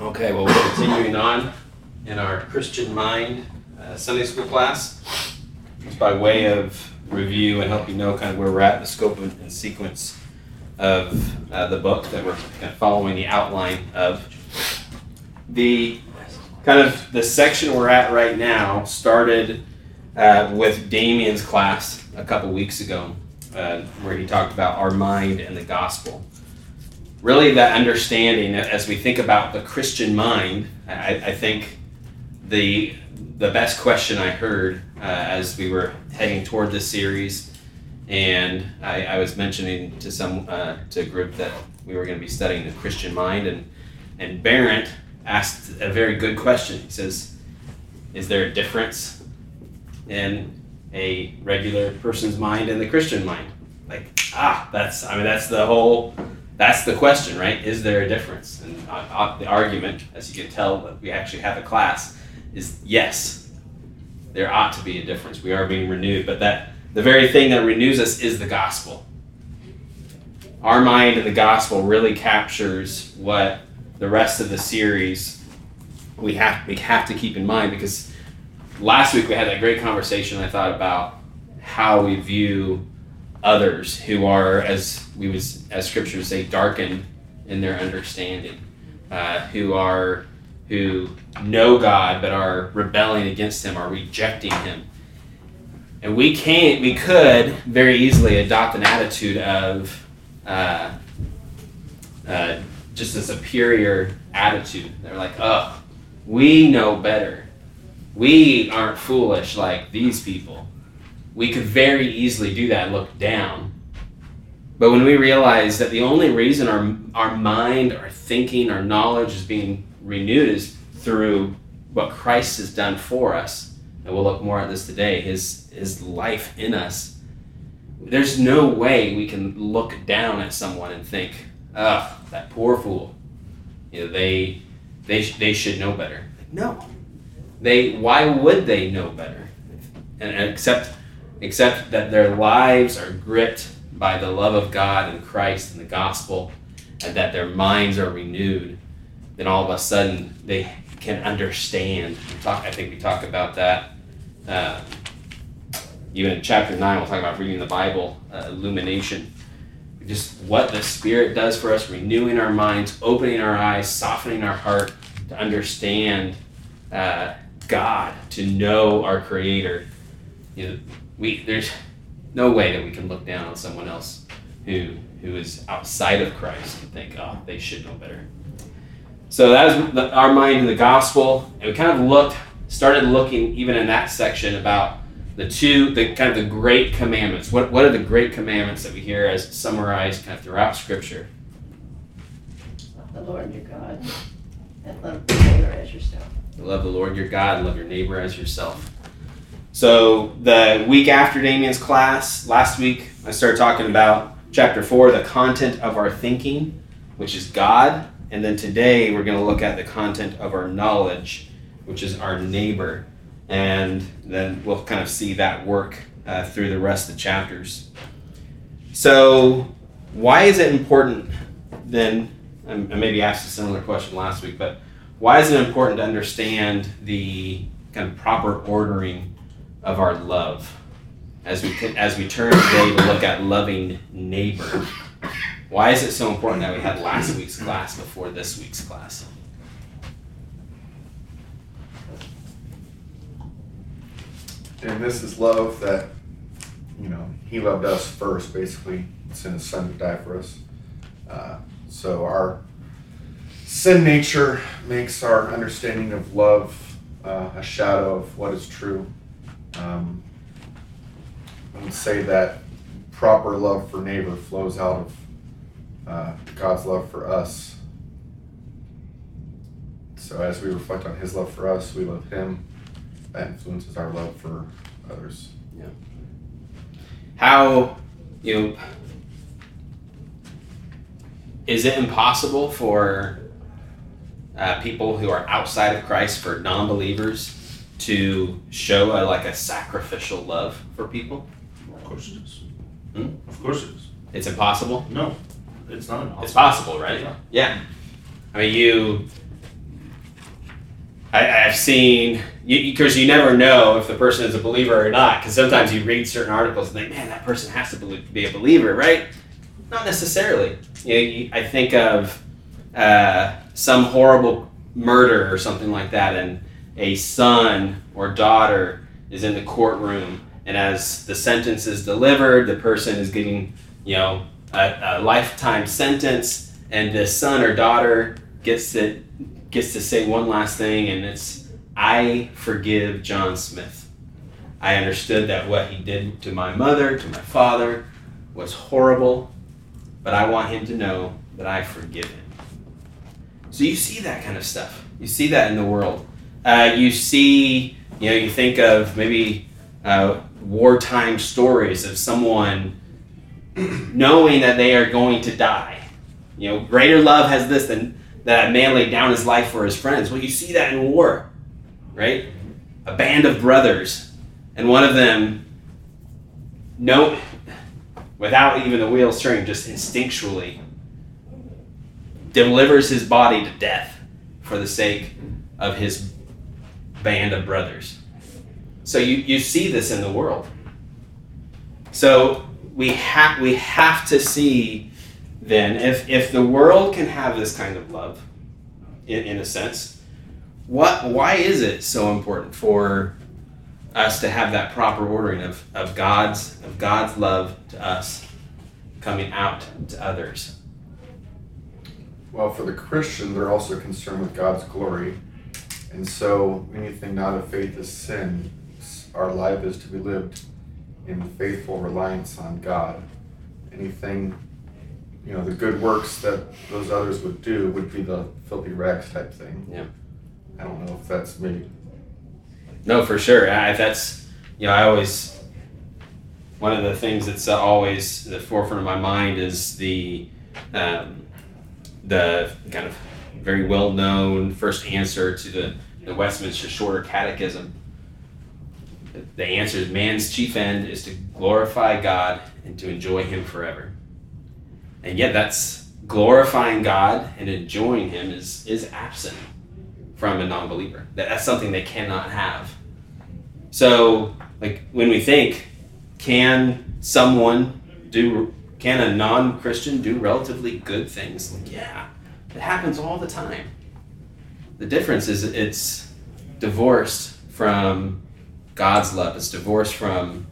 Okay, well, we're continuing on in our Christian Mind uh, Sunday school class. Just by way of review and help you know kind of where we're at, the scope and sequence of uh, the book that we're kind of following the outline of. The kind of the section we're at right now started uh, with Damien's class a couple weeks ago, uh, where he talked about our mind and the gospel really that understanding as we think about the Christian mind, I, I think the the best question I heard uh, as we were heading toward this series, and I, I was mentioning to some uh, to a group that we were going to be studying the Christian mind, and and Barrett asked a very good question. He says, "Is there a difference in a regular person's mind and the Christian mind?" Like, ah, that's I mean that's the whole that's the question, right? Is there a difference? And uh, uh, the argument, as you can tell, we actually have a class, is yes, there ought to be a difference. We are being renewed, but that the very thing that renews us is the gospel. Our mind and the gospel really captures what the rest of the series we have we have to keep in mind because last week we had that great conversation I thought about how we view others who are, as we was as scriptures say, darkened in their understanding, uh, who are who know God but are rebelling against Him, are rejecting Him. And we can't, we could very easily adopt an attitude of uh, uh, just a superior attitude. They're like, oh, we know better. We aren't foolish like these people we could very easily do that and look down. But when we realize that the only reason our, our mind, our thinking, our knowledge is being renewed is through what Christ has done for us, and we'll look more at this today, his, his life in us, there's no way we can look down at someone and think, ugh, that poor fool. You know, they, they, they should know better. No. They, why would they know better? And except except that their lives are gripped by the love of God and Christ and the gospel, and that their minds are renewed, then all of a sudden they can understand. Talk, I think we talk about that. Uh, even in chapter 9, we'll talk about reading the Bible, uh, illumination. Just what the Spirit does for us, renewing our minds, opening our eyes, softening our heart to understand uh, God, to know our Creator. You know, we there's no way that we can look down on someone else who who is outside of Christ and think, oh, they should know better. So that is the, our mind in the gospel, and we kind of looked, started looking even in that section about the two, the kind of the great commandments. What what are the great commandments that we hear as summarized kind of throughout Scripture? Love the Lord your God, and love your neighbor as yourself. Love the Lord your God, and love your neighbor as yourself. So the week after Damien's class, last week, I started talking about chapter four, the content of our thinking, which is God. And then today we're going to look at the content of our knowledge, which is our neighbor. And then we'll kind of see that work uh, through the rest of the chapters. So, why is it important then? I maybe asked a similar question last week, but why is it important to understand the kind of proper ordering of our love as we as we turn today to look at loving neighbor. Why is it so important that we had last week's class before this week's class? And this is love that, you know, He loved us first, basically, sent His Son to die for us. Uh, so our sin nature makes our understanding of love uh, a shadow of what is true. Um, I would say that proper love for neighbor flows out of uh, God's love for us. So as we reflect on His love for us, we love Him. That influences our love for others. Yeah. How you know, is it impossible for uh, people who are outside of Christ, for non-believers, to show a, like a sacrificial love for people? Of course it is. Hmm? Of course it is. It's impossible. No, it's not impossible. It's possible, right? Yeah. Yeah. I mean, you I, I've seen because you, you, never know if the person is a believer or not. Because sometimes you read certain articles and think, man, that person has to be a believer, right? Not necessarily. You know, you, I think of uh, some horrible murder or something like that, and a son or daughter is in the courtroom, and as the sentence is delivered, the person is getting, you know, a, a lifetime sentence, and the son or daughter gets to gets to say one last thing, and it's, "I forgive John Smith. I understood that what he did to my mother, to my father, was horrible, but I want him to know that I forgive him." So you see that kind of stuff. You see that in the world. Uh, you see, you know, you think of maybe uh, wartime stories of someone knowing that they are going to die. You know, greater love has this than that man laid down his life for his friends. Well, you see that in war, right? A band of brothers, and one of them, no, without even the wheels turning, just instinctually delivers his body to death for the sake of his band of brothers. So you, you see this in the world. So we have we have to see then if if the world can have this kind of love, in, in a sense, what why is it so important for us to have that proper ordering of, of God's of God's love to us coming out to others? Well, for the Christian, they're also concerned with God's glory. And so anything not of faith is sin. Our life is to be lived in faithful reliance on God. Anything, you know, the good works that those others would do would be the filthy rags type thing. Yeah. I don't know if that's me. No, for sure. I, that's, you know, I always, one of the things that's always the forefront of my mind is the, um, the kind of very well known first answer to the, the Westminster Shorter Catechism. The answer is man's chief end is to glorify God and to enjoy Him forever. And yet, that's glorifying God and enjoying Him is, is absent from a non believer. That, that's something they cannot have. So, like, when we think, can someone do can a non Christian do relatively good things? Like, yeah, it happens all the time. The difference is it's divorced from God's love, it's divorced from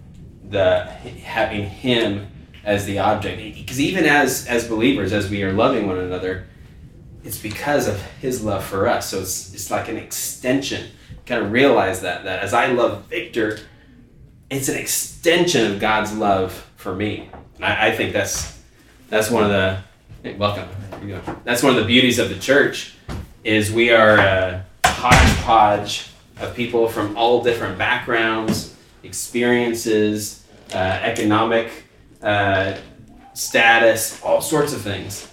the having Him as the object. Because even as, as believers, as we are loving one another, it's because of His love for us. So it's, it's like an extension. Kind of realize that, that as I love Victor, it's an extension of God's love for me. I, I think that's that's one of the hey, welcome. That's one of the beauties of the church is we are a hodgepodge of people from all different backgrounds, experiences, uh, economic uh, status, all sorts of things,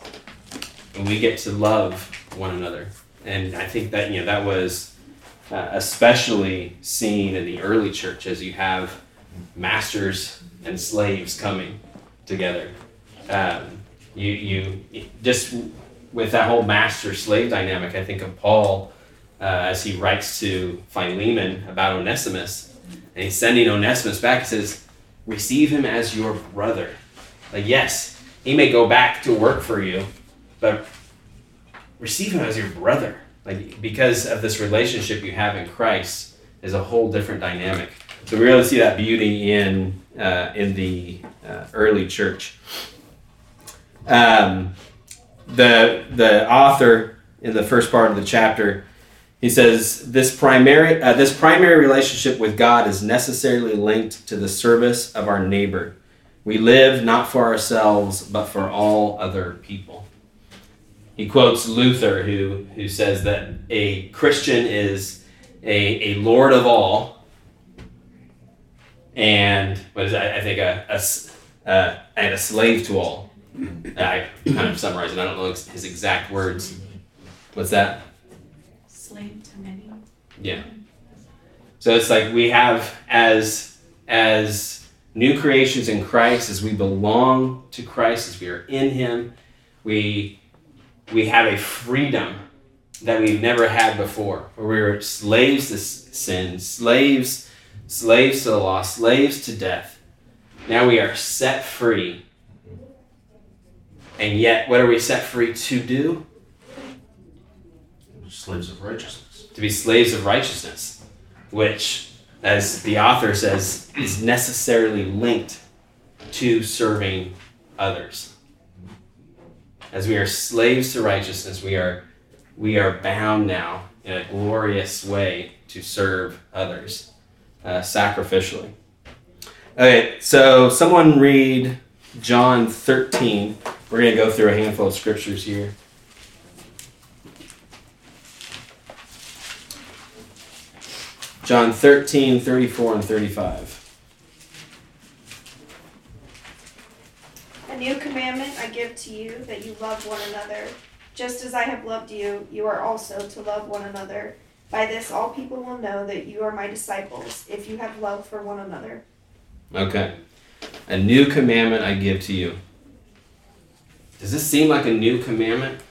and we get to love one another. And I think that you know that was uh, especially seen in the early church as you have masters and slaves coming together. Um, you, you just with that whole master slave dynamic, I think of Paul uh, as he writes to Philemon about Onesimus, and he's sending Onesimus back. He says, "Receive him as your brother." Like, yes, he may go back to work for you, but receive him as your brother. Like, because of this relationship you have in Christ, is a whole different dynamic. So we really see that beauty in uh, in the uh, early church. Um, the the author in the first part of the chapter he says this primary uh, this primary relationship with God is necessarily linked to the service of our neighbor. We live not for ourselves but for all other people. He quotes Luther who who says that a Christian is a, a lord of all and what is that? I think a, a uh, and a slave to all. I kind of summarized it. I don't know his exact words. What's that? Slave to many. Yeah. So it's like we have as as new creations in Christ, as we belong to Christ, as we are in Him, we we have a freedom that we've never had before, where we were slaves to sin, slaves, slaves to the law, slaves to death. Now we are set free. And yet, what are we set free to do? Slaves of righteousness. To be slaves of righteousness, which, as the author says, is necessarily linked to serving others. As we are slaves to righteousness, we are we are bound now in a glorious way to serve others uh, sacrificially. Okay, so someone read John 13. We're going to go through a handful of scriptures here. John 13, 34, and 35. A new commandment I give to you that you love one another. Just as I have loved you, you are also to love one another. By this, all people will know that you are my disciples, if you have love for one another. Okay. A new commandment I give to you. Does this seem like a new commandment?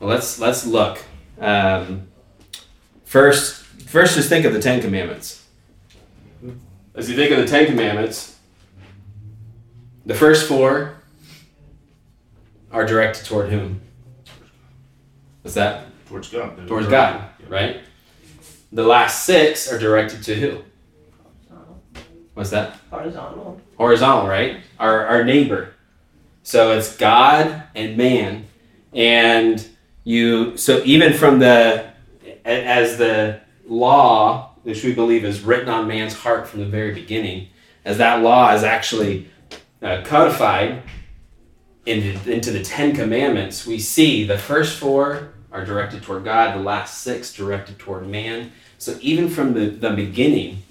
Well, let's let's look. Um, first, first, just think of the Ten Commandments. As you think of the Ten Commandments, the first four are directed toward whom? What's that? Towards God. Towards God, right? The last six are directed to who? What's that? Horizontal. Horizontal, right? Our, our neighbor. So it's God and man. And you, so even from the, as the law, which we believe is written on man's heart from the very beginning, as that law is actually uh, codified into, into the Ten Commandments, we see the first four are directed toward God, the last six directed toward man. So even from the, the beginning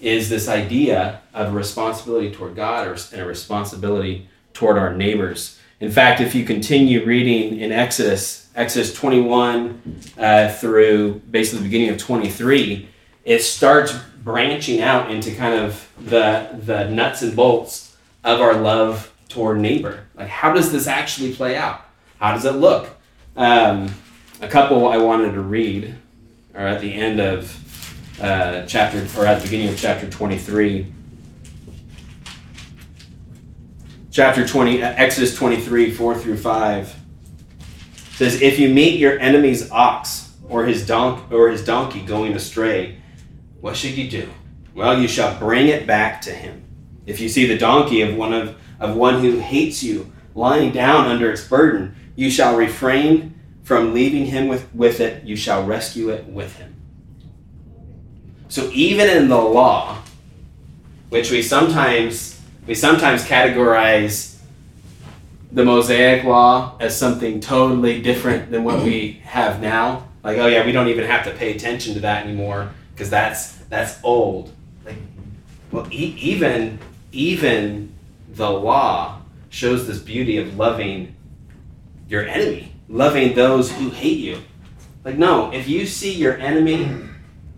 is this idea of a responsibility toward God or, and a responsibility toward our neighbors. In fact, if you continue reading in Exodus, Exodus 21 uh, through basically the beginning of 23, it starts branching out into kind of the, the nuts and bolts of our love toward neighbor. Like, how does this actually play out? How does it look? Um, a couple I wanted to read are at the end of uh, chapter, or at the beginning of chapter 23. Chapter 20, uh, Exodus 23, 4 through 5 says, If you meet your enemy's ox or his, donk- or his donkey going astray, what should you do? Well, you shall bring it back to him. If you see the donkey of one of, of one who hates you lying down under its burden, you shall refrain from leaving him with, with it, you shall rescue it with him. So even in the law, which we sometimes we sometimes categorize the Mosaic law as something totally different than what we have now. Like, oh yeah, we don't even have to pay attention to that anymore because that's that's old. Like, well, e- even even the law shows this beauty of loving your enemy, loving those who hate you. Like, no, if you see your enemy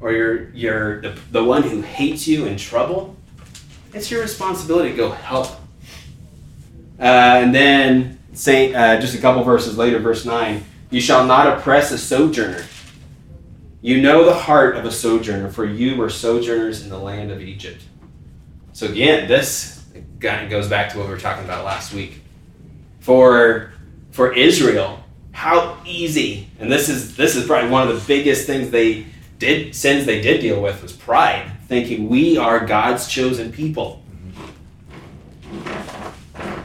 or you're, you're the, the one who hates you in trouble, it's your responsibility to go help. Uh, and then say uh, just a couple verses later, verse nine: You shall not oppress a sojourner. You know the heart of a sojourner, for you were sojourners in the land of Egypt. So again, this goes back to what we were talking about last week. For for Israel, how easy, and this is this is probably one of the biggest things they did sins they did deal with was pride, thinking we are God's chosen people.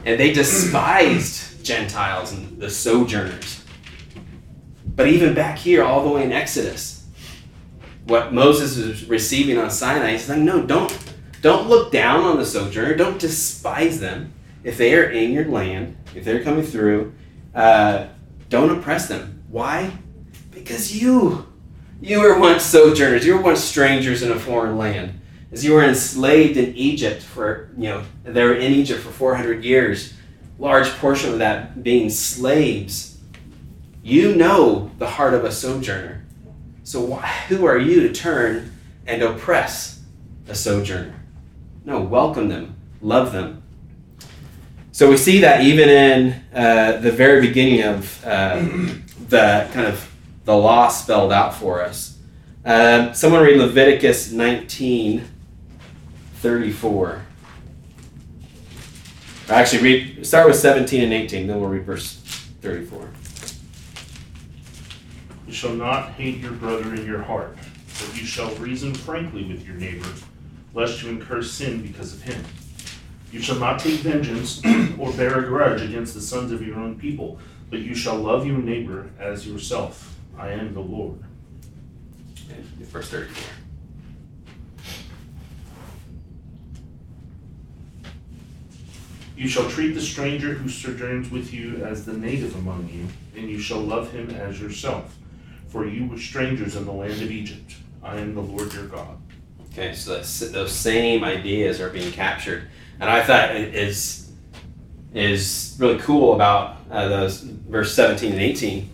And they despised Gentiles and the sojourners. But even back here, all the way in Exodus, what Moses is receiving on Sinai, he's like, no, don't don't look down on the sojourner. Don't despise them. If they are in your land, if they're coming through, uh, don't oppress them. Why? Because you you were once sojourners. You were once strangers in a foreign land. As you were enslaved in Egypt for, you know, they were in Egypt for 400 years, large portion of that being slaves. You know the heart of a sojourner. So why, who are you to turn and oppress a sojourner? No, welcome them, love them. So we see that even in uh, the very beginning of uh, the kind of the law spelled out for us. Um, someone read Leviticus 19 34. Actually, read start with 17 and 18, then we'll read verse 34. You shall not hate your brother in your heart, but you shall reason frankly with your neighbor, lest you incur sin because of him. You shall not take vengeance or bear a grudge against the sons of your own people, but you shall love your neighbor as yourself. I am the Lord. And Verse 34. You shall treat the stranger who sojourns with you as the native among you, and you shall love him as yourself. For you were strangers in the land of Egypt. I am the Lord your God. Okay, so that's, those same ideas are being captured, and I thought it is is really cool about uh, those verse seventeen and eighteen.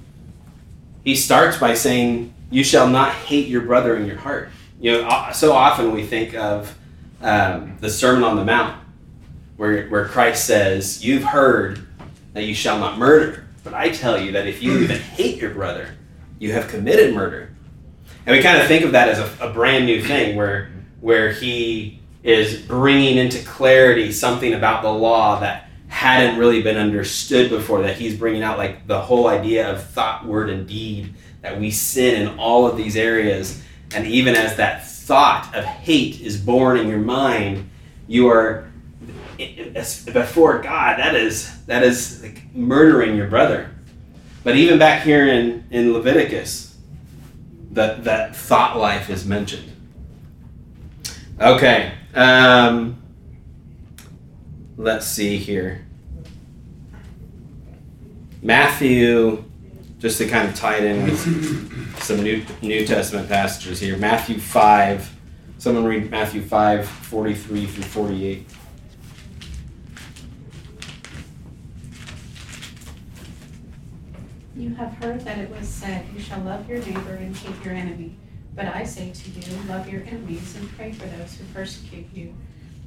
He starts by saying, "You shall not hate your brother in your heart." You know, so often we think of um, the Sermon on the Mount, where where Christ says, "You've heard that you shall not murder, but I tell you that if you even hate your brother, you have committed murder." And we kind of think of that as a, a brand new thing where where he is bringing into clarity something about the law that hadn't really been understood before that he's bringing out like the whole idea of thought word and deed that we sin in all of these areas and even as that thought of hate is born in your mind you are before god that is that is like murdering your brother but even back here in in leviticus that that thought life is mentioned. Okay, um, let's see here. Matthew, just to kind of tie it in with some New New Testament passages here. Matthew five. Someone read Matthew 5, 43 through 48. You have heard that it was said, You shall love your neighbor and hate your enemy. But I say to you, love your enemies and pray for those who persecute you,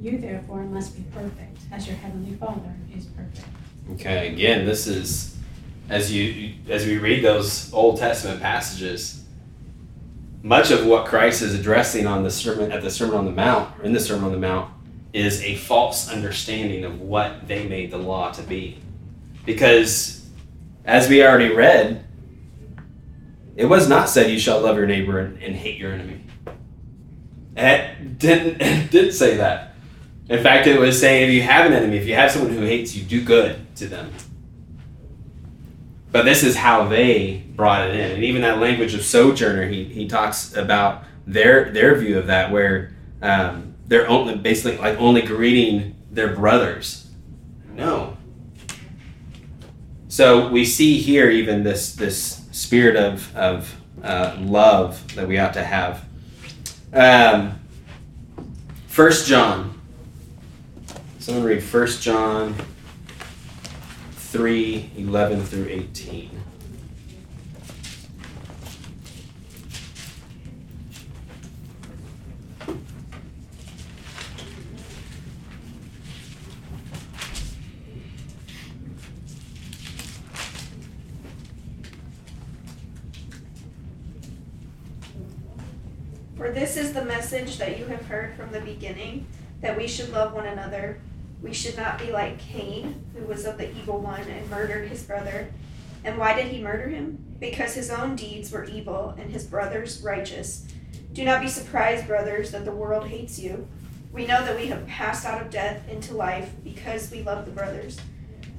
You therefore must be perfect, as your heavenly Father is perfect. Okay, again, this is as you as we read those Old Testament passages, much of what Christ is addressing on the sermon at the Sermon on the Mount, or in the Sermon on the Mount, is a false understanding of what they made the law to be. Because as we already read, it was not said you shall love your neighbor and, and hate your enemy. It didn't didn't say that. In fact, it was saying if you have an enemy, if you have someone who hates you, do good to them. But this is how they brought it in. And even that language of sojourner, he, he talks about their their view of that, where um, they're only basically like only greeting their brothers. No. So we see here even this this spirit of of uh, love that we ought to have. Um, First John. Someone read First John 3 11 through 18. This is the message that you have heard from the beginning, that we should love one another. We should not be like Cain, who was of the evil one and murdered his brother. And why did he murder him? Because his own deeds were evil and his brother's righteous. Do not be surprised, brothers, that the world hates you. We know that we have passed out of death into life because we love the brothers.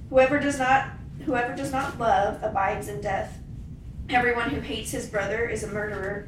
Whoever does not whoever does not love abides in death. Everyone who hates his brother is a murderer,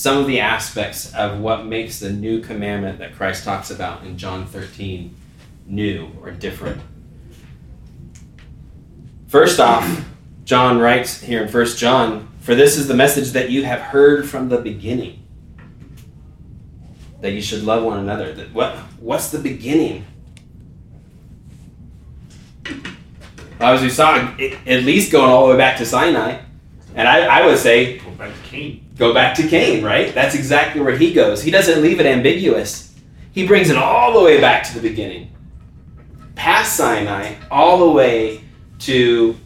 some of the aspects of what makes the new commandment that Christ talks about in John 13 new or different. First off, John writes here in 1 John, For this is the message that you have heard from the beginning. That you should love one another. That what what's the beginning? Well, as we saw, at least going all the way back to Sinai. And I, I would say well, back to Cain. Go back to Cain, right? That's exactly where he goes. He doesn't leave it ambiguous. He brings it all the way back to the beginning. Past Sinai, all the way to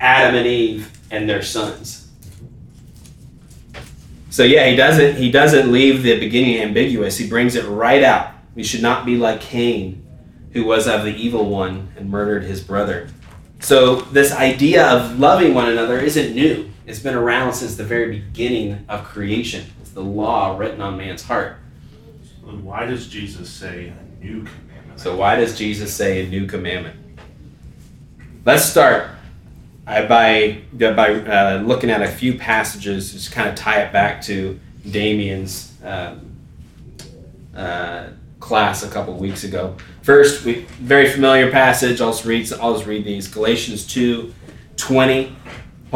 Adam and Eve and their sons. So yeah, he doesn't he doesn't leave the beginning ambiguous. He brings it right out. We should not be like Cain, who was of the evil one and murdered his brother. So this idea of loving one another isn't new. It's been around since the very beginning of creation. It's the law written on man's heart. Why does Jesus say a new commandment? So why does Jesus say a new commandment? Let's start uh, by by uh, looking at a few passages, just kind of tie it back to Damien's um, uh, class a couple weeks ago. First, we very familiar passage. I'll just read. I'll just read these. Galatians two, twenty.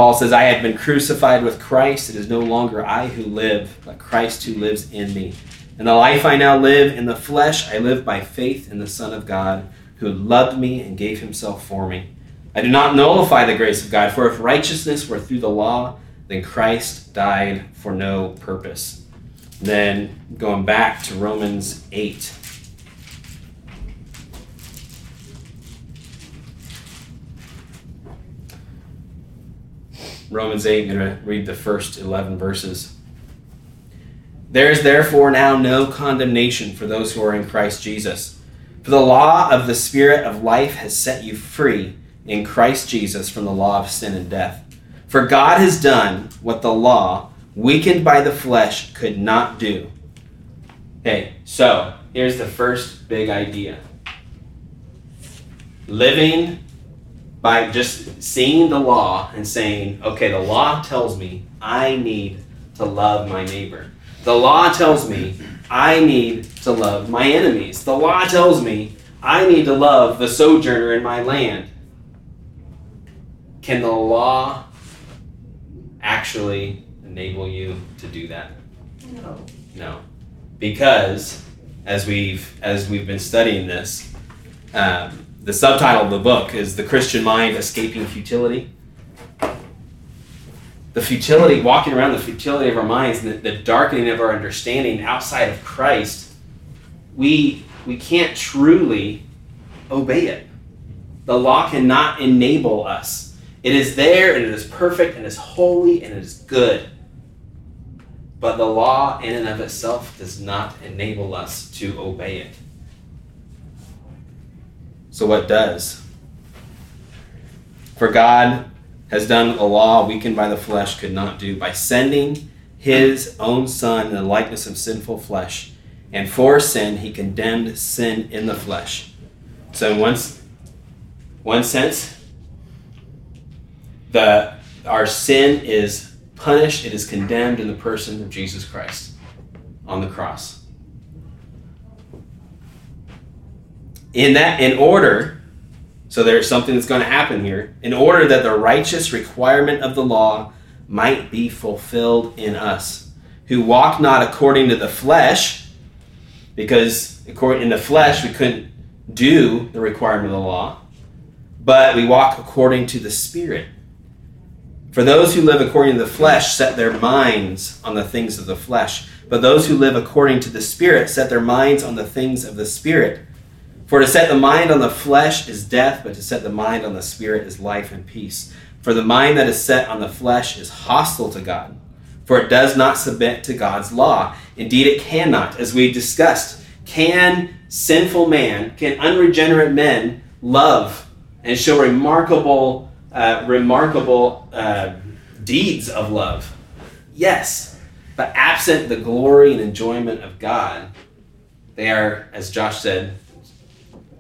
Paul says, "I have been crucified with Christ. It is no longer I who live, but Christ who lives in me." And the life I now live in the flesh, I live by faith in the Son of God, who loved me and gave himself for me. I do not nullify the grace of God, for if righteousness were through the law, then Christ died for no purpose. Then going back to Romans 8. Romans 8, I'm going to read the first 11 verses. There is therefore now no condemnation for those who are in Christ Jesus. For the law of the Spirit of life has set you free in Christ Jesus from the law of sin and death. For God has done what the law, weakened by the flesh, could not do. Okay, so here's the first big idea living by just seeing the law and saying, okay, the law tells me I need to love my neighbor. The law tells me I need to love my enemies. The law tells me I need to love the sojourner in my land. Can the law actually enable you to do that? No. No, because as we've as we've been studying this, um, the subtitle of the book is "The Christian Mind: Escaping Futility." The futility, walking around the futility of our minds, and the, the darkening of our understanding outside of Christ, we we can't truly obey it. The law cannot enable us. It is there, and it is perfect, and it is holy, and it is good. But the law, in and of itself, does not enable us to obey it. So, what does? For God has done a law weakened by the flesh could not do by sending his own Son in the likeness of sinful flesh. And for sin, he condemned sin in the flesh. So, in one, one sense, the, our sin is punished, it is condemned in the person of Jesus Christ on the cross. In that, in order, so there's something that's going to happen here, in order that the righteous requirement of the law might be fulfilled in us, who walk not according to the flesh, because according in the flesh we couldn't do the requirement of the law, but we walk according to the Spirit. For those who live according to the flesh set their minds on the things of the flesh, but those who live according to the Spirit set their minds on the things of the Spirit. For to set the mind on the flesh is death, but to set the mind on the Spirit is life and peace. For the mind that is set on the flesh is hostile to God, for it does not submit to God's law. Indeed, it cannot, as we discussed. Can sinful man, can unregenerate men love and show remarkable uh, remarkable uh, deeds of love. Yes, but absent the glory and enjoyment of God, they are, as Josh said,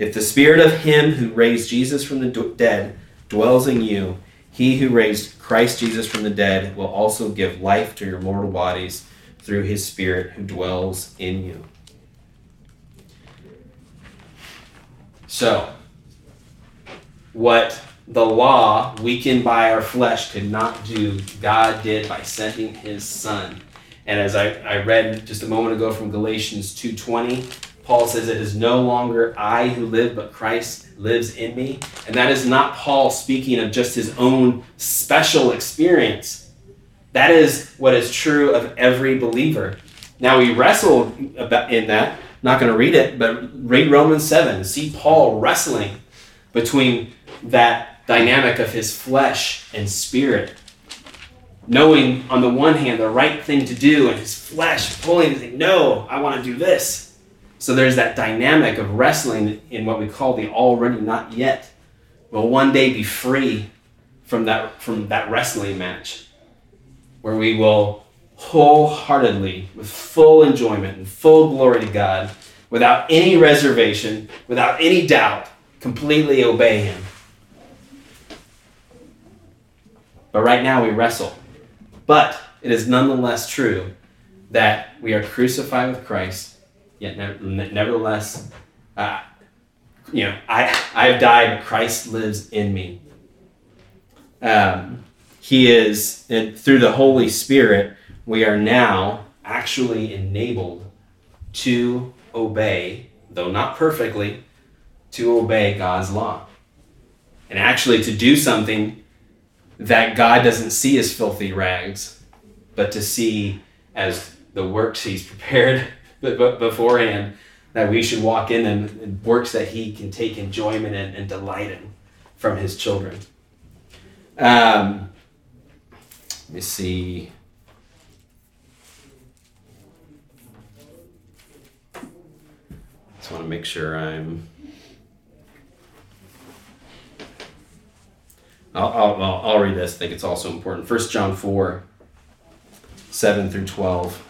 If the Spirit of Him who raised Jesus from the dead dwells in you, he who raised Christ Jesus from the dead will also give life to your mortal bodies through his Spirit who dwells in you. So, what the law, weakened by our flesh, could not do, God did by sending his Son. And as I, I read just a moment ago from Galatians 2.20, Paul says, It is no longer I who live, but Christ lives in me. And that is not Paul speaking of just his own special experience. That is what is true of every believer. Now we wrestle about in that. Not going to read it, but read Romans 7. See Paul wrestling between that dynamic of his flesh and spirit. Knowing on the one hand the right thing to do, and his flesh pulling saying, No, I want to do this. So there's that dynamic of wrestling in what we call the already not yet. Will one day be free from that from that wrestling match where we will wholeheartedly, with full enjoyment and full glory to God, without any reservation, without any doubt, completely obey Him. But right now we wrestle. But it is nonetheless true that we are crucified with Christ, yet nevertheless, uh, you know, I, I have died, Christ lives in me. Um, he is, and through the Holy Spirit, we are now actually enabled to obey, though not perfectly, to obey God's law. And actually to do something that God doesn't see as filthy rags, but to see as the works He's prepared beforehand that we should walk in and works that He can take enjoyment in and delight in from His children. Um, let me see. Just want to make sure I'm. I'll, I'll, I'll read this. I think it's also important. First John 4, 7 through 12.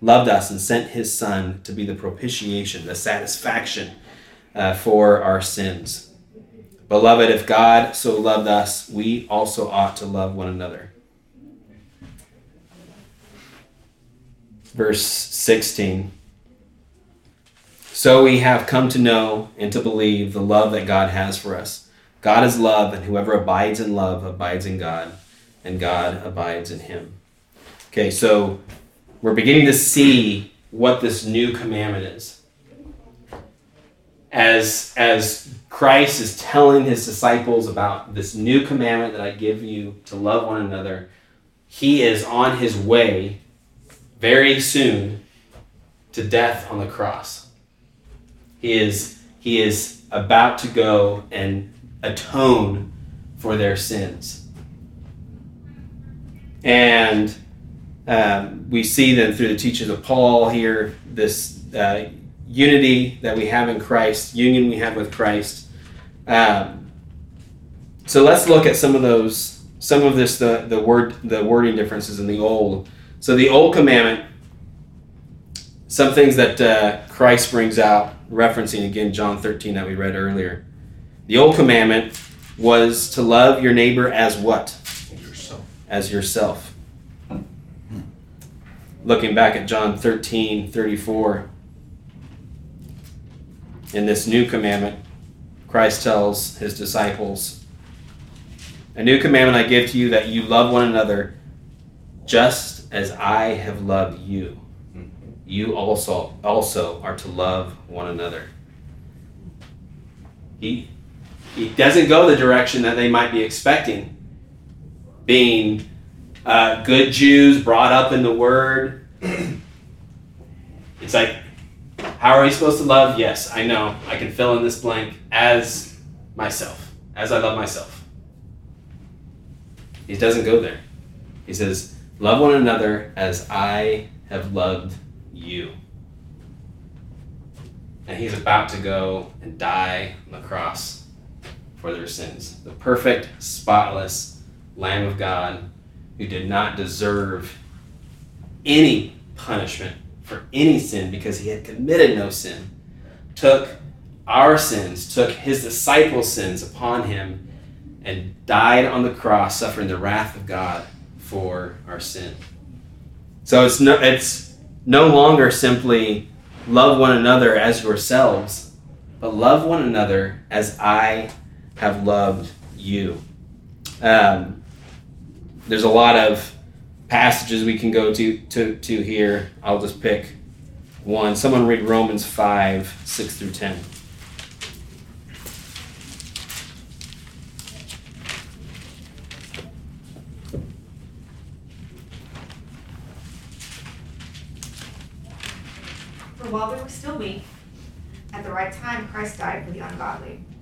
loved us, and sent his Son to be the propitiation, the satisfaction uh, for our sins. Beloved, if God so loved us, we also ought to love one another. Verse 16. So we have come to know and to believe the love that God has for us. God is love, and whoever abides in love abides in God, and God abides in him. Okay, so we're beginning to see what this new commandment is. As, as Christ is telling his disciples about this new commandment that I give you to love one another, he is on his way very soon to death on the cross. He is, he is about to go and atone for their sins. And um, we see then through the teachings of Paul here this uh, unity that we have in Christ, union we have with Christ. Um, so let's look at some of those, some of this, the, the word, the wording differences in the old. So the old commandment, some things that uh, Christ brings out referencing again John 13 that we read earlier. The old commandment was to love your neighbor as what? Yourself. As yourself. Looking back at John 13 34. In this new commandment, Christ tells his disciples, A new commandment I give to you that you love one another just as I have loved you. You also also are to love one another. He he doesn't go the direction that they might be expecting, being uh, good Jews brought up in the Word. it's like, how are we supposed to love? Yes, I know. I can fill in this blank as myself, as I love myself. He doesn't go there. He says, Love one another as I have loved you. And he's about to go and die on the cross for their sins. The perfect, spotless Lamb of God who did not deserve any punishment for any sin because he had committed no sin, took our sins, took his disciples' sins upon him, and died on the cross, suffering the wrath of God for our sin. So it's no, it's no longer simply love one another as yourselves, but love one another as I have loved you. Um, there's a lot of passages we can go to, to, to here. I'll just pick one. Someone read Romans 5 6 through 10. For while we were still weak, at the right time Christ died for the ungodly.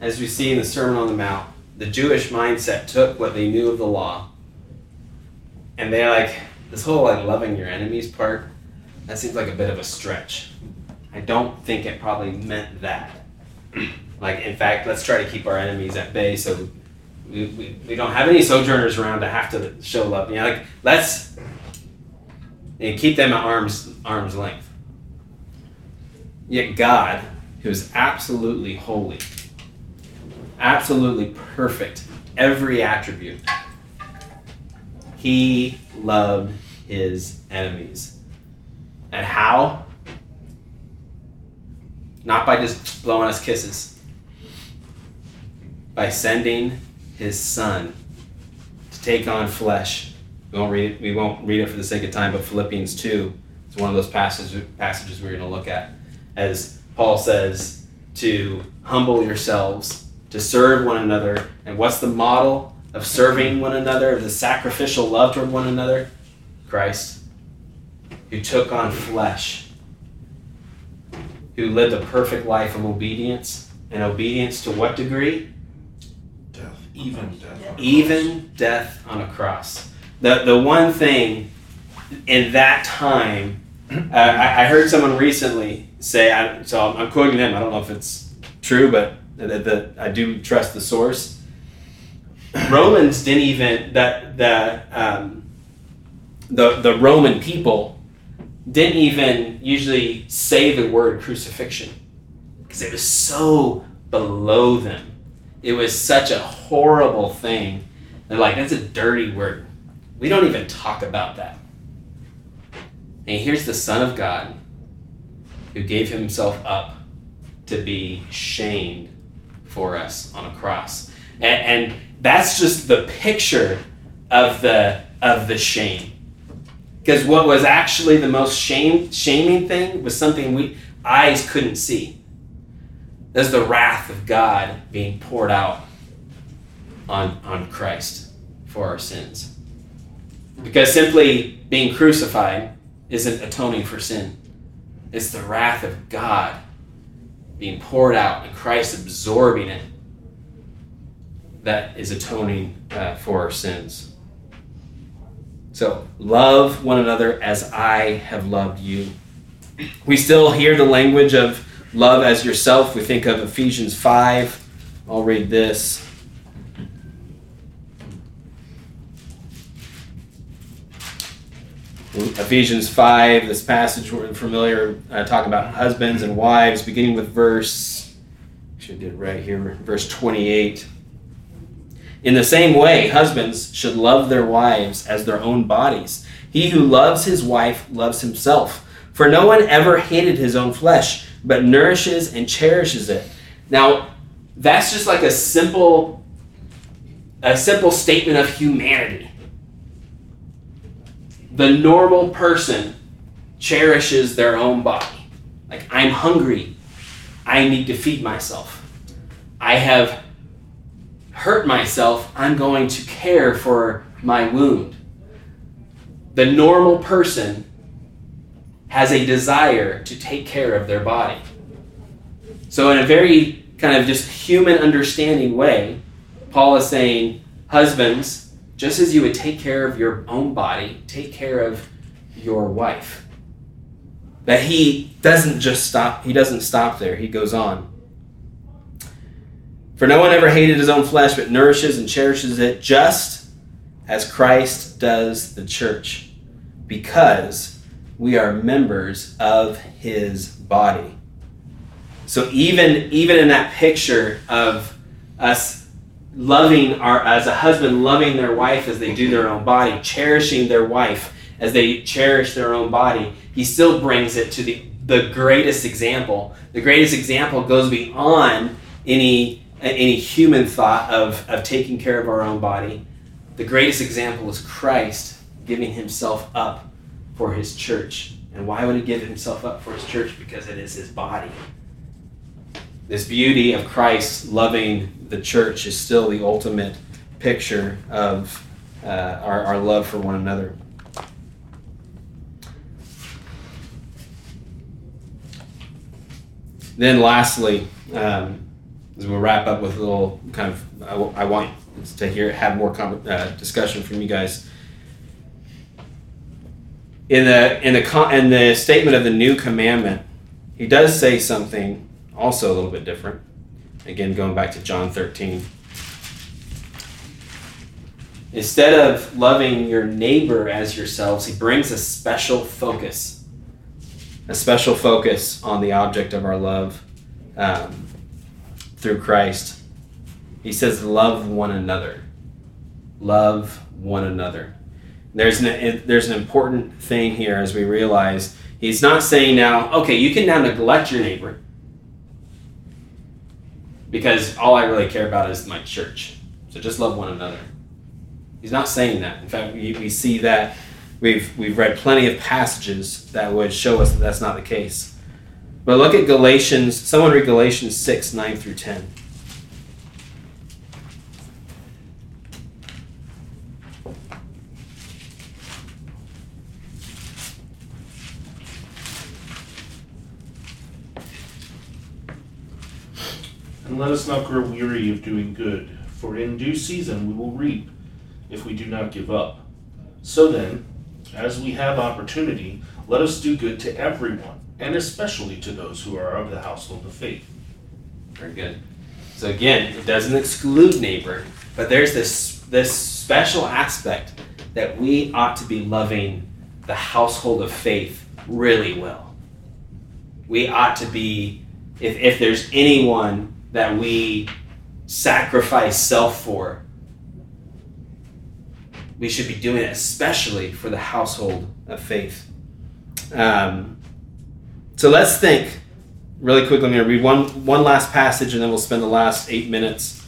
as we see in the Sermon on the Mount, the Jewish mindset took what they knew of the law, and they're like, this whole like loving your enemies part, that seems like a bit of a stretch. I don't think it probably meant that. Like, in fact, let's try to keep our enemies at bay so we, we, we don't have any sojourners around to have to show love. You know, like, let's and keep them at arm's, arm's length. Yet God, who is absolutely holy, absolutely perfect, every attribute, he loved his enemies. And how? Not by just blowing us kisses, by sending his son to take on flesh. We won't read it, we won't read it for the sake of time, but Philippians 2 is one of those passages, passages we're going to look at. As Paul says, to humble yourselves, to serve one another. And what's the model of serving one another, of the sacrificial love toward one another? Christ, who took on flesh, who lived a perfect life of obedience. And obedience to what degree? Death, even death. Even death on a cross. The, the one thing in that time, uh, I, I heard someone recently say, I, so I'm, I'm quoting them, I don't know if it's true, but the, I do trust the source. Romans didn't even, that, the, um, the, the Roman people didn't even usually say the word crucifixion because it was so below them. It was such a horrible thing. They're like, that's a dirty word. We don't even talk about that. And here's the Son of God who gave himself up to be shamed for us on a cross. And, and that's just the picture of the of the shame. Because what was actually the most shame, shaming thing was something we eyes couldn't see. There's the wrath of God being poured out on, on Christ for our sins. Because simply being crucified isn't atoning for sin. It's the wrath of God being poured out and Christ absorbing it that is atoning uh, for our sins. So, love one another as I have loved you. We still hear the language of love as yourself. We think of Ephesians 5. I'll read this. Ephesians 5, this passage we're familiar, uh, talking about husbands and wives, beginning with verse, should get right here, verse 28. In the same way, husbands should love their wives as their own bodies. He who loves his wife loves himself. For no one ever hated his own flesh, but nourishes and cherishes it. Now, that's just like a simple a simple statement of humanity. The normal person cherishes their own body. Like I'm hungry. I need to feed myself. I have hurt myself, I'm going to care for my wound. The normal person has a desire to take care of their body. So, in a very kind of just human understanding way, Paul is saying, Husbands, just as you would take care of your own body, take care of your wife. That he doesn't just stop, he doesn't stop there, he goes on. For no one ever hated his own flesh, but nourishes and cherishes it just as Christ does the church, because we are members of his body. So even even in that picture of us loving our as a husband loving their wife as they do their own body, cherishing their wife as they cherish their own body, he still brings it to the the greatest example. The greatest example goes beyond any any human thought of, of taking care of our own body. The greatest example is Christ giving himself up for his church. And why would he give himself up for his church? Because it is his body. This beauty of Christ loving the church is still the ultimate picture of uh, our, our love for one another. Then, lastly, um, as we'll wrap up with a little kind of, I, I want to hear have more com- uh, discussion from you guys. In the in the con- in the statement of the new commandment, he does say something also a little bit different. Again, going back to John thirteen. Instead of loving your neighbor as yourselves, he brings a special focus, a special focus on the object of our love. Um, through Christ. He says, Love one another. Love one another. There's an, there's an important thing here as we realize he's not saying now, okay, you can now neglect your neighbor because all I really care about is my church. So just love one another. He's not saying that. In fact, we, we see that we've, we've read plenty of passages that would show us that that's not the case. But look at Galatians, someone read Galatians 6, 9 through 10. And let us not grow weary of doing good, for in due season we will reap if we do not give up. So then, as we have opportunity, let us do good to everyone and especially to those who are of the household of faith. Very good. So again, it doesn't exclude neighbor, but there's this this special aspect that we ought to be loving the household of faith really well. We ought to be, if, if there's anyone that we sacrifice self for, we should be doing it especially for the household of faith. Um, so let's think really quickly. I'm going to read one, one last passage and then we'll spend the last eight minutes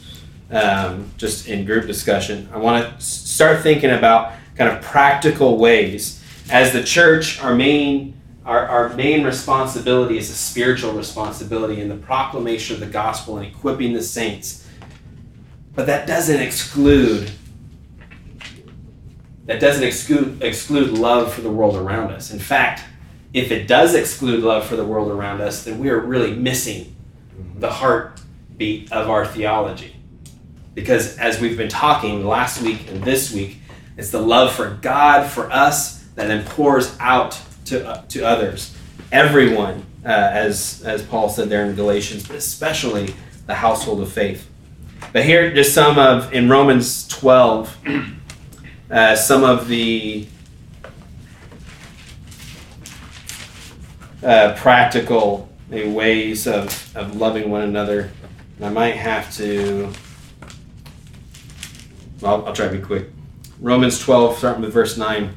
um, just in group discussion. I want to start thinking about kind of practical ways. As the church, our main, our, our main responsibility is a spiritual responsibility in the proclamation of the gospel and equipping the saints. But that doesn't exclude that doesn't exclude, exclude love for the world around us. In fact, if it does exclude love for the world around us, then we are really missing the heartbeat of our theology. Because as we've been talking last week and this week, It's the love for God, for us, that then pours out to, uh, to others. Everyone, uh, as, as Paul said there in Galatians, but especially the household of faith. But here, just some of, in Romans 12, uh, some of the uh, practical ways of, of loving one another. And I might have to, well, I'll try to be quick. Romans 12, starting with verse 9.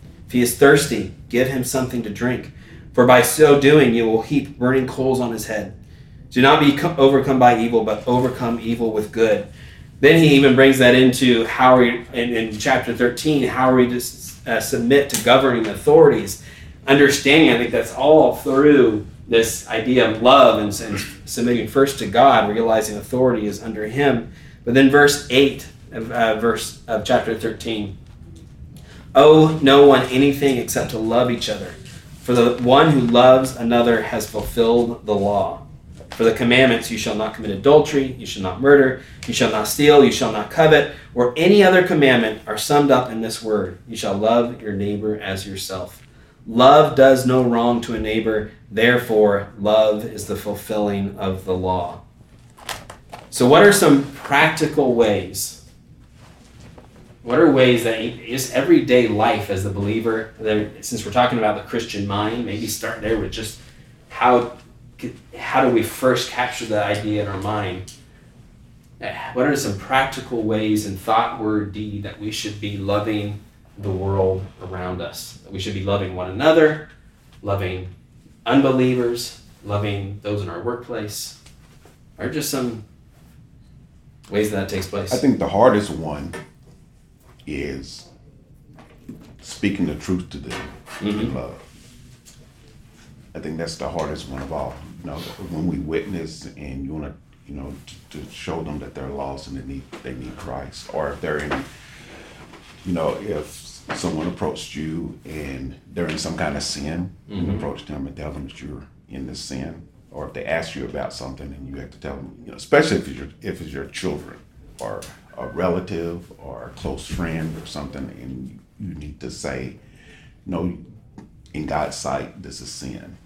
If he is thirsty, give him something to drink. For by so doing, you will heap burning coals on his head. Do not be overcome by evil, but overcome evil with good. Then he even brings that into how we, in, in chapter 13, how are we just uh, submit to governing authorities. Understanding, I think that's all through this idea of love and, and submitting first to God, realizing authority is under him. But then verse 8 of uh, verse of chapter 13. Owe no one anything except to love each other. For the one who loves another has fulfilled the law. For the commandments, you shall not commit adultery, you shall not murder, you shall not steal, you shall not covet, or any other commandment are summed up in this word you shall love your neighbor as yourself. Love does no wrong to a neighbor, therefore, love is the fulfilling of the law. So, what are some practical ways what are ways that just everyday life as a believer since we're talking about the christian mind maybe start there with just how how do we first capture the idea in our mind? What are some practical ways in thought word deed that we should be loving the world around us? That we should be loving one another loving unbelievers loving those in our workplace? Are just some ways that, that takes place. I think the hardest one is speaking the truth to them mm-hmm. in love. I think that's the hardest one of all. You know, when we witness and you want to, you know, to, to, show them that they're lost and they need they need Christ, or if they're in, you know, if someone approached you and they're in some kind of sin, mm-hmm. you approach them and tell them that you're in the sin, or if they ask you about something and you have to tell them, you know, especially if it's your if it's your children or a relative or a close friend or something, and you need to say, no, in God's sight, this is sin,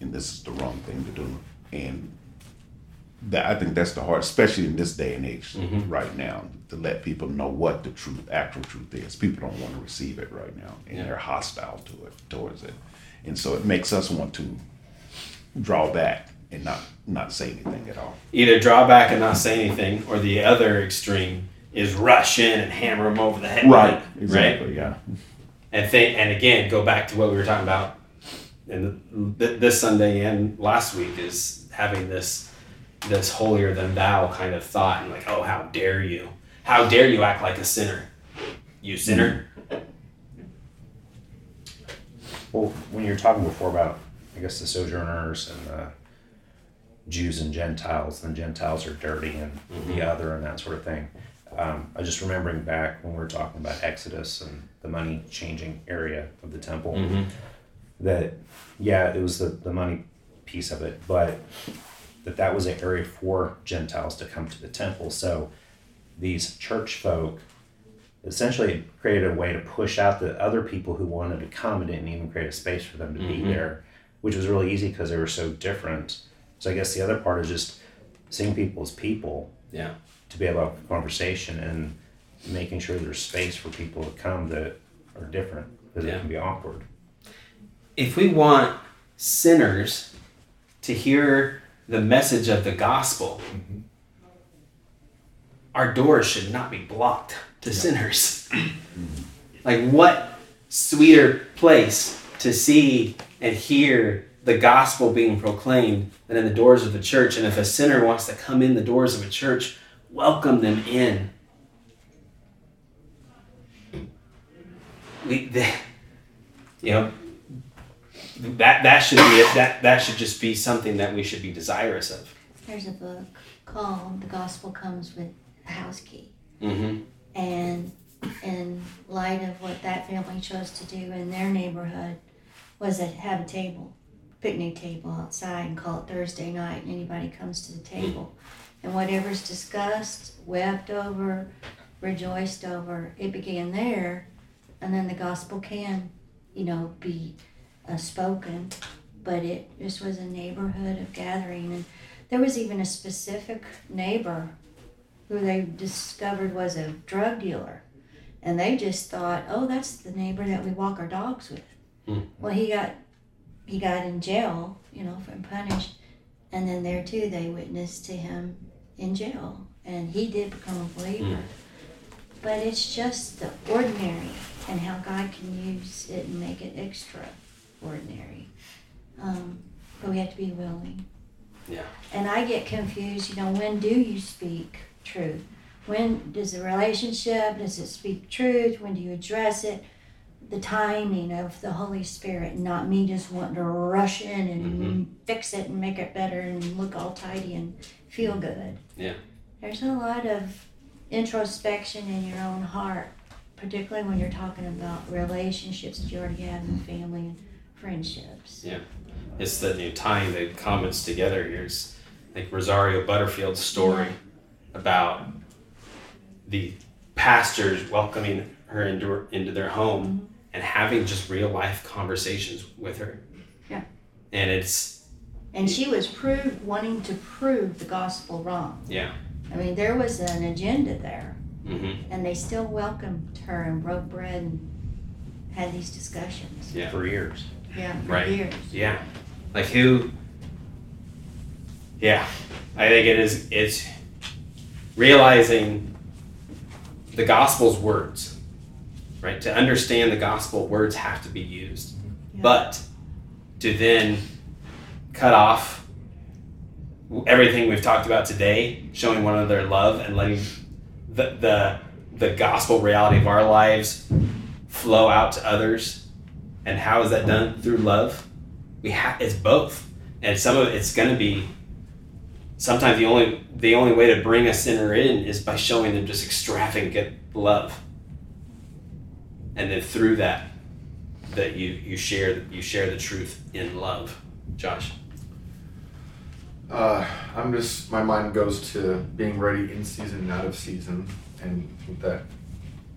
and this is the wrong thing to do. And that I think that's the hard, especially in this day and age mm-hmm. right now, to let people know what the truth, actual truth is. People don't want to receive it right now, and yeah. they're hostile to it, towards it, and so it makes us want to draw back and not not say anything at all. Either draw back and not say anything, or the other extreme is rush in and hammer them over the head. Right. Exactly. Right? Yeah. And think, and again, go back to what we were talking about and the, this Sunday and last week is having this this holier than thou kind of thought and like, oh, how dare you? How dare you act like a sinner? You sinner. Well, when you're talking before about, I guess the sojourners and the Jews and Gentiles, and Gentiles are dirty and mm-hmm. the other and that sort of thing. Um, I just remembering back when we were talking about Exodus and the money changing area of the temple. Mm-hmm. That yeah, it was the the money piece of it, but that that was an area for Gentiles to come to the temple. So these church folk essentially created a way to push out the other people who wanted to come and didn't even create a space for them to mm-hmm. be there, which was really easy because they were so different. So I guess the other part is just seeing people as people. Yeah. To be able to have a conversation and making sure there's space for people to come that are different because yeah. it can be awkward. if we want sinners to hear the message of the gospel, mm-hmm. our doors should not be blocked to sinners. like, what sweeter place to see and hear the gospel being proclaimed and in the doors of the church? And if a sinner wants to come in the doors of a church, welcome them in. We, they, you know, that that should be it. That that should just be something that we should be desirous of. There's a book called The Gospel Comes with a House Key. Mm-hmm. And in light of what that family chose to do in their neighborhood was to have a table, picnic table outside and call it Thursday night and anybody comes to the table. And whatever's discussed, wept over, rejoiced over, it began there. And then the gospel can, you know, be uh, spoken. But it just was a neighborhood of gathering. And there was even a specific neighbor who they discovered was a drug dealer. And they just thought, oh, that's the neighbor that we walk our dogs with. Hmm. Well, he got he got in jail, you know, and punished. And then there too, they witnessed to him in jail, and he did become a believer. Hmm. But it's just the ordinary and how God can use it and make it extraordinary. Um, but we have to be willing. Yeah. And I get confused, you know, when do you speak truth? When does the relationship, does it speak truth? When do you address it? The timing of the Holy Spirit, not me just wanting to rush in and Mhm. fix it and make it better and look all tidy and feel good. Yeah. There's a lot of introspection in your own heart, particularly when you're talking about relationships that you already have in family and friendships. Yeah. It's the you know, tying the comments together. Here's like Rosario Butterfield's story about the pastors welcoming her into into their home and having just real life conversations with her. Yeah. And it's And she was prove, wanting to prove the gospel wrong. yeah. I mean, there was an agenda there, Mm-hmm. and they still welcomed her and broke bread and had these discussions. Yeah. for years. Yeah, for Right. years. Yeah. Like who Yeah. I think it is it's realizing the gospel's words. Right? To understand the gospel words have to be used. Yeah. But to then cut off everything we've talked about today, showing one another love and letting the the the gospel reality of our lives flow out to others. And how is that done? Through love. We have it's both. And some of it's gonna be sometimes the only the only way to bring a sinner in is by showing them just extravagant love. And then through that that you you share you share the truth in love. Josh. Uh, I'm just my mind goes to being ready in season and out of season, and that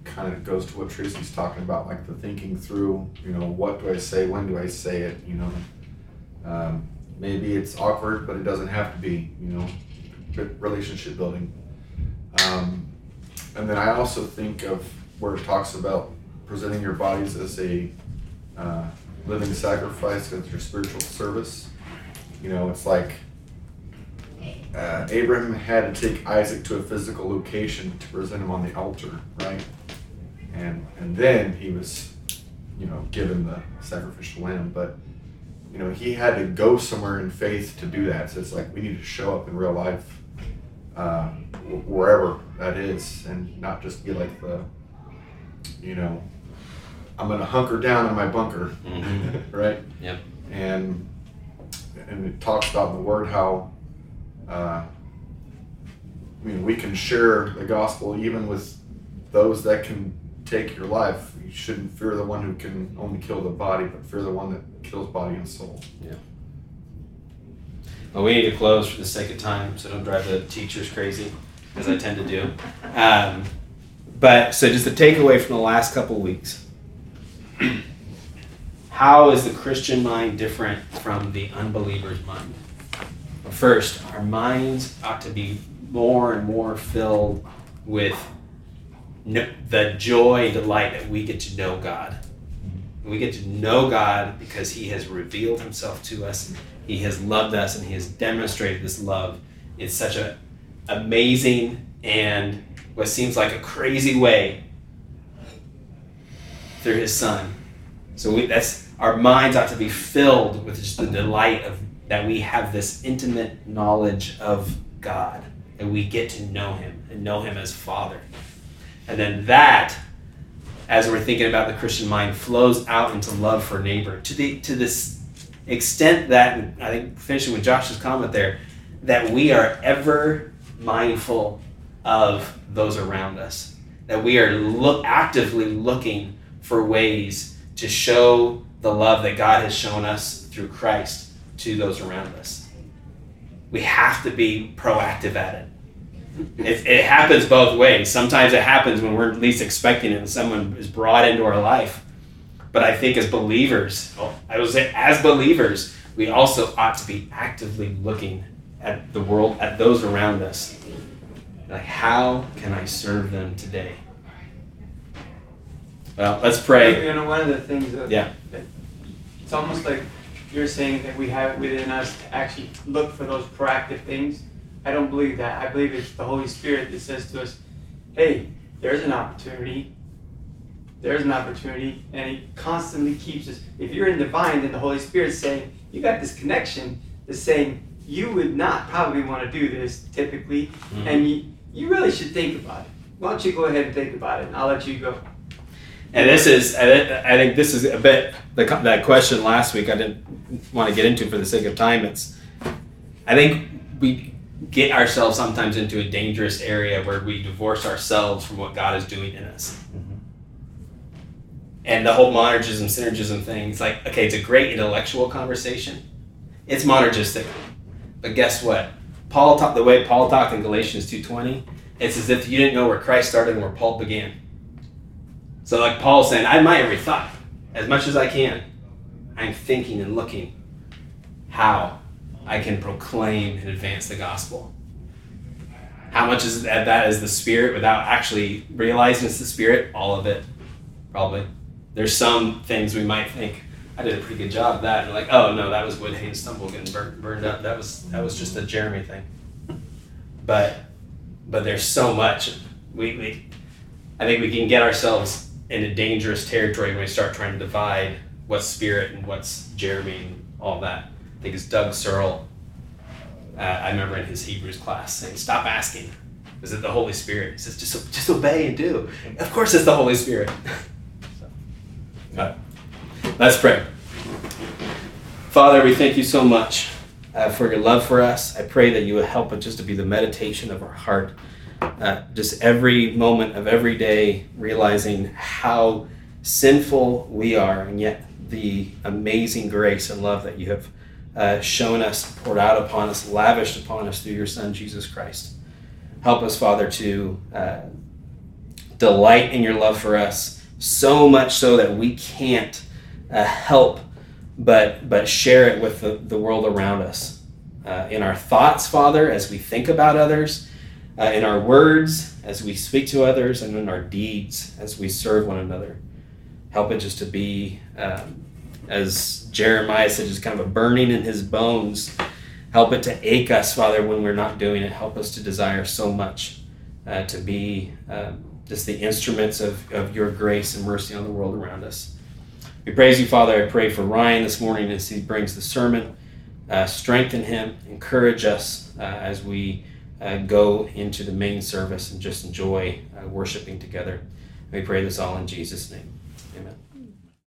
kind of goes to what Tracy's talking about, like the thinking through. You know, what do I say? When do I say it? You know, um, maybe it's awkward, but it doesn't have to be. You know, relationship building. Um, and then I also think of where it talks about presenting your bodies as a uh, living sacrifice as your spiritual service. You know, it's like uh, Abraham had to take Isaac to a physical location to present him on the altar, right? And and then he was, you know, given the sacrificial lamb. But you know, he had to go somewhere in faith to do that. So it's like we need to show up in real life, uh, wherever that is, and not just be like the, you know, I'm gonna hunker down in my bunker, Mhm. right? Yep. And and it talks about in the word how uh, I mean, we can share the gospel even with those that can take your life. You shouldn't fear the one who can only kill the body, but fear the one that kills body and soul. Yeah. Well, we need to close for the sake of time, so don't drive the teachers crazy, as I tend to do. Um, but so, just the takeaway from the last couple weeks. How is the Christian mind different from the unbeliever's mind? First, our minds ought to be more and more filled with no, the joy and delight that we get to know God. We get to know God because He has revealed Himself to us. He has loved us and He has demonstrated this love in such an amazing and what seems like a crazy way through His Son. So we, that's our minds ought to be filled with just the delight of that we have this intimate knowledge of God and we get to know Him and know Him as Father. And then that as we're thinking about the Christian mind, flows out into love for neighbor to the to this extent that I think finishing with Josh's comment there, that we are ever mindful of those around us, that we are actively looking for ways to show the love that God has shown us through Christ to those around us. We have to be proactive at it it, it happens both ways. Sometimes it happens when we're least expecting it and someone is brought into our life. But I think as believers, I would say as believers, we also ought to be actively looking at the world, at those around us. Like, how can I serve them today? Well, let's pray. You know, one of the things that, yeah. That it's almost like you're saying that we have within us to actually look for those proactive things I don't believe that. I believe it's the Holy Spirit that says to us, hey, there's an opportunity. There's an opportunity. And He constantly keeps us. If you're in the vine, then the Holy Spirit's saying, you got this connection that's saying, you would not probably want to do this typically. Mm-hmm. And you, you really should think about it. Why don't you go ahead and think about it? And I'll let you go. And this is, I think this is a bit, the, that question last week I didn't want to get into for the sake of time. It's, I think we get ourselves sometimes into a dangerous area where we divorce ourselves from what God is doing in us. Mm-hmm. And the whole monergism, synergism thing, it's like, okay, it's a great intellectual conversation. It's monergistic. But guess what? Paul talked the way Paul talked in Galatians 2.20, it's as if you didn't know where Christ started and where Paul began. So like Paul's saying, I might every thought, as much as I can. I'm thinking and looking how I can proclaim and advance the gospel. How much is that, that is the Spirit without actually realizing it's the Spirit? All of it, probably. There's some things we might think, I did a pretty good job of that. And like, oh no, that was wood, hay, and stumble getting burned, burned up. That was that was just a Jeremy thing. But but there's so much. We, we I think we can get ourselves into dangerous territory when we start trying to divide what's spirit and what's Jeremy and all that I think it's Doug Searle. Uh, I remember in his Hebrews class saying, "Stop asking, is it the Holy Spirit?" He says, "Just just obey and do." Of course, it's the Holy Spirit. let's pray. Father, we thank you so much uh, for your love for us. I pray that you would help it just to be the meditation of our heart. Uh, just every moment of every day, realizing how sinful we are, and yet the amazing grace and love that you have uh, shown us, poured out upon us, lavished upon us through your Son, Jesus Christ. Help us, Father, to uh, delight in your love for us so much so that we can't uh, help but, but share it with the, the world around us. Uh, in our thoughts, Father, as we think about others, uh, in our words, as we speak to others, and in our deeds, as we serve one another. Help it just to be um, as Jeremiah said, just kind of a burning in his bones. Help it to ache us, Father, when we're not doing it. Help us to desire so much uh, to be um, just the instruments of, of your grace and mercy on the world around us. We praise you, Father. I pray for Ryan this morning as he brings the sermon. Uh, strengthen him, encourage us uh, as we uh, go into the main service and just enjoy uh, worshiping together. We pray this all in Jesus' name. Amen.